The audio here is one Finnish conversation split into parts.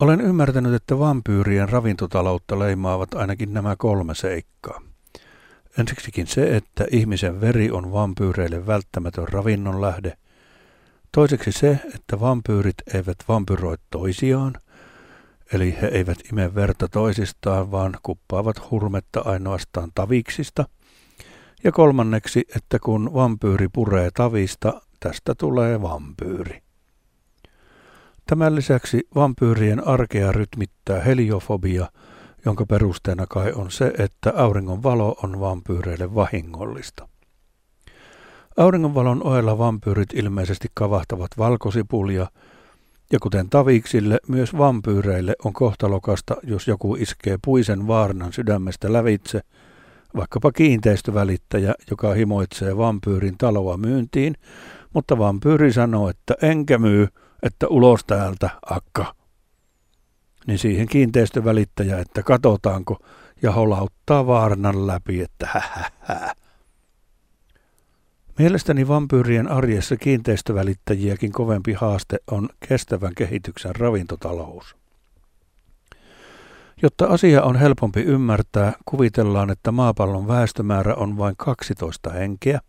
Olen ymmärtänyt, että vampyyrien ravintotaloutta leimaavat ainakin nämä kolme seikkaa. Ensiksikin se, että ihmisen veri on vampyyreille välttämätön ravinnon lähde. Toiseksi se, että vampyyrit eivät vampyroi toisiaan, eli he eivät ime verta toisistaan, vaan kuppaavat hurmetta ainoastaan taviksista. Ja kolmanneksi, että kun vampyyri puree tavista, tästä tulee vampyyri. Tämän lisäksi vampyyrien arkea rytmittää heliofobia, jonka perusteena kai on se, että auringon valo on vampyyreille vahingollista. Auringonvalon ohella vampyyrit ilmeisesti kavahtavat valkosipulia, ja kuten taviksille, myös vampyyreille on kohtalokasta, jos joku iskee puisen vaarnan sydämestä lävitse, vaikkapa kiinteistövälittäjä, joka himoitsee vampyyrin taloa myyntiin, mutta vampyyri sanoo, että enkä myy, että ulos täältä, akka. Niin siihen kiinteistövälittäjä, että katotaanko, ja holauttaa vaarnan läpi, että hähähä. Mielestäni vampyyrien arjessa kiinteistövälittäjiäkin kovempi haaste on kestävän kehityksen ravintotalous. Jotta asia on helpompi ymmärtää, kuvitellaan, että maapallon väestömäärä on vain 12 henkeä,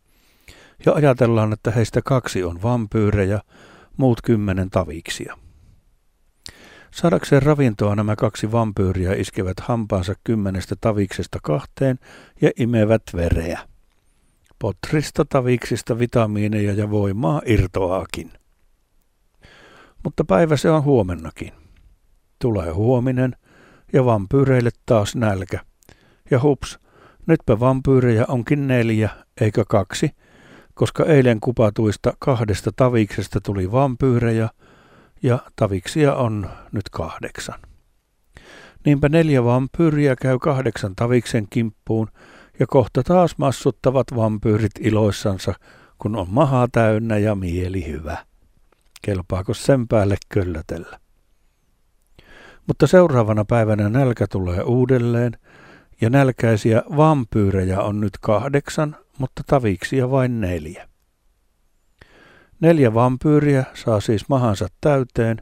ja ajatellaan, että heistä kaksi on vampyyrejä, muut kymmenen taviksia. Saadakseen ravintoa nämä kaksi vampyyriä iskevät hampaansa kymmenestä taviksesta kahteen ja imevät vereä. Potrista taviksista vitamiineja ja voimaa irtoaakin. Mutta päivä se on huomennakin. Tulee huominen ja vampyyreille taas nälkä. Ja hups, nytpä vampyyrejä onkin neljä eikä kaksi – koska eilen kupatuista kahdesta taviksesta tuli vampyyrejä ja taviksia on nyt kahdeksan. Niinpä neljä vampyyriä käy kahdeksan taviksen kimppuun ja kohta taas massuttavat vampyyrit iloissansa, kun on maha täynnä ja mieli hyvä. Kelpaako sen päälle köllötellä? Mutta seuraavana päivänä nälkä tulee uudelleen, ja nälkäisiä vampyyrejä on nyt kahdeksan, mutta taviksia vain neljä. Neljä vampyyriä saa siis mahansa täyteen,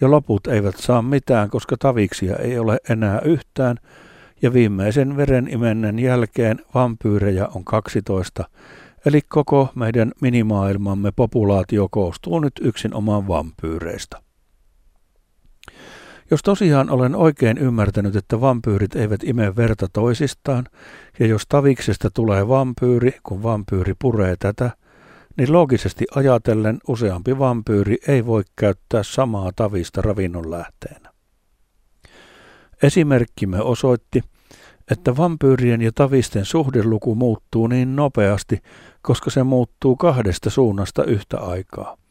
ja loput eivät saa mitään, koska taviksia ei ole enää yhtään, ja viimeisen veren imennen jälkeen vampyyrejä on 12, eli koko meidän minimaailmamme populaatio koostuu nyt yksin oman vampyyreistä. Jos tosiaan olen oikein ymmärtänyt, että vampyyrit eivät ime verta toisistaan, ja jos taviksesta tulee vampyyri, kun vampyyri puree tätä, niin loogisesti ajatellen useampi vampyyri ei voi käyttää samaa tavista ravinnon lähteenä. Esimerkkimme osoitti, että vampyyrien ja tavisten suhdeluku muuttuu niin nopeasti, koska se muuttuu kahdesta suunnasta yhtä aikaa.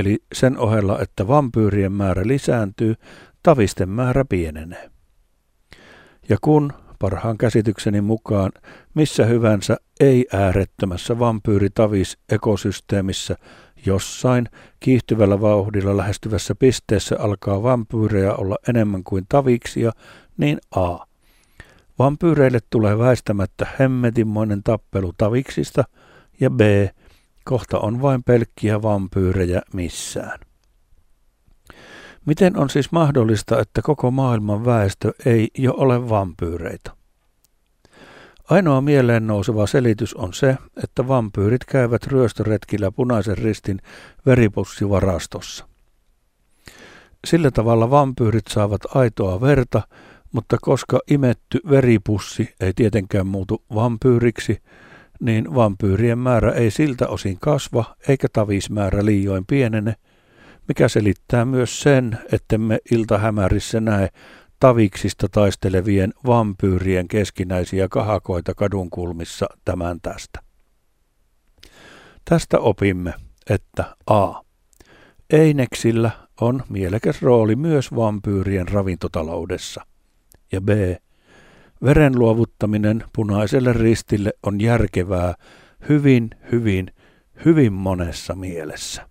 Eli sen ohella, että vampyyrien määrä lisääntyy, tavisten määrä pienenee. Ja kun, parhaan käsitykseni mukaan, missä hyvänsä ei-äärettömässä vampyyritavis-ekosysteemissä jossain kiihtyvällä vauhdilla lähestyvässä pisteessä alkaa vampyyrejä olla enemmän kuin taviksia, niin A. Vampyyreille tulee väistämättä hemmetinmoinen tappelu taviksista, ja B. Kohta on vain pelkkiä vampyyrejä missään. Miten on siis mahdollista, että koko maailman väestö ei jo ole vampyyreitä? Ainoa mieleen nouseva selitys on se, että vampyyrit käyvät ryöstöretkillä punaisen ristin veripussivarastossa. Sillä tavalla vampyyrit saavat aitoa verta, mutta koska imetty veripussi ei tietenkään muutu vampyyriksi, niin vampyyrien määrä ei siltä osin kasva eikä tavismäärä liioin pienene – mikä selittää myös sen, ettemme iltahämärissä näe taviksista taistelevien vampyyrien keskinäisiä kahakoita kadunkulmissa tämän tästä. Tästä opimme, että a. Eineksillä on mielekäs rooli myös vampyyrien ravintotaloudessa. Ja b. Veren luovuttaminen punaiselle ristille on järkevää hyvin, hyvin, hyvin monessa mielessä.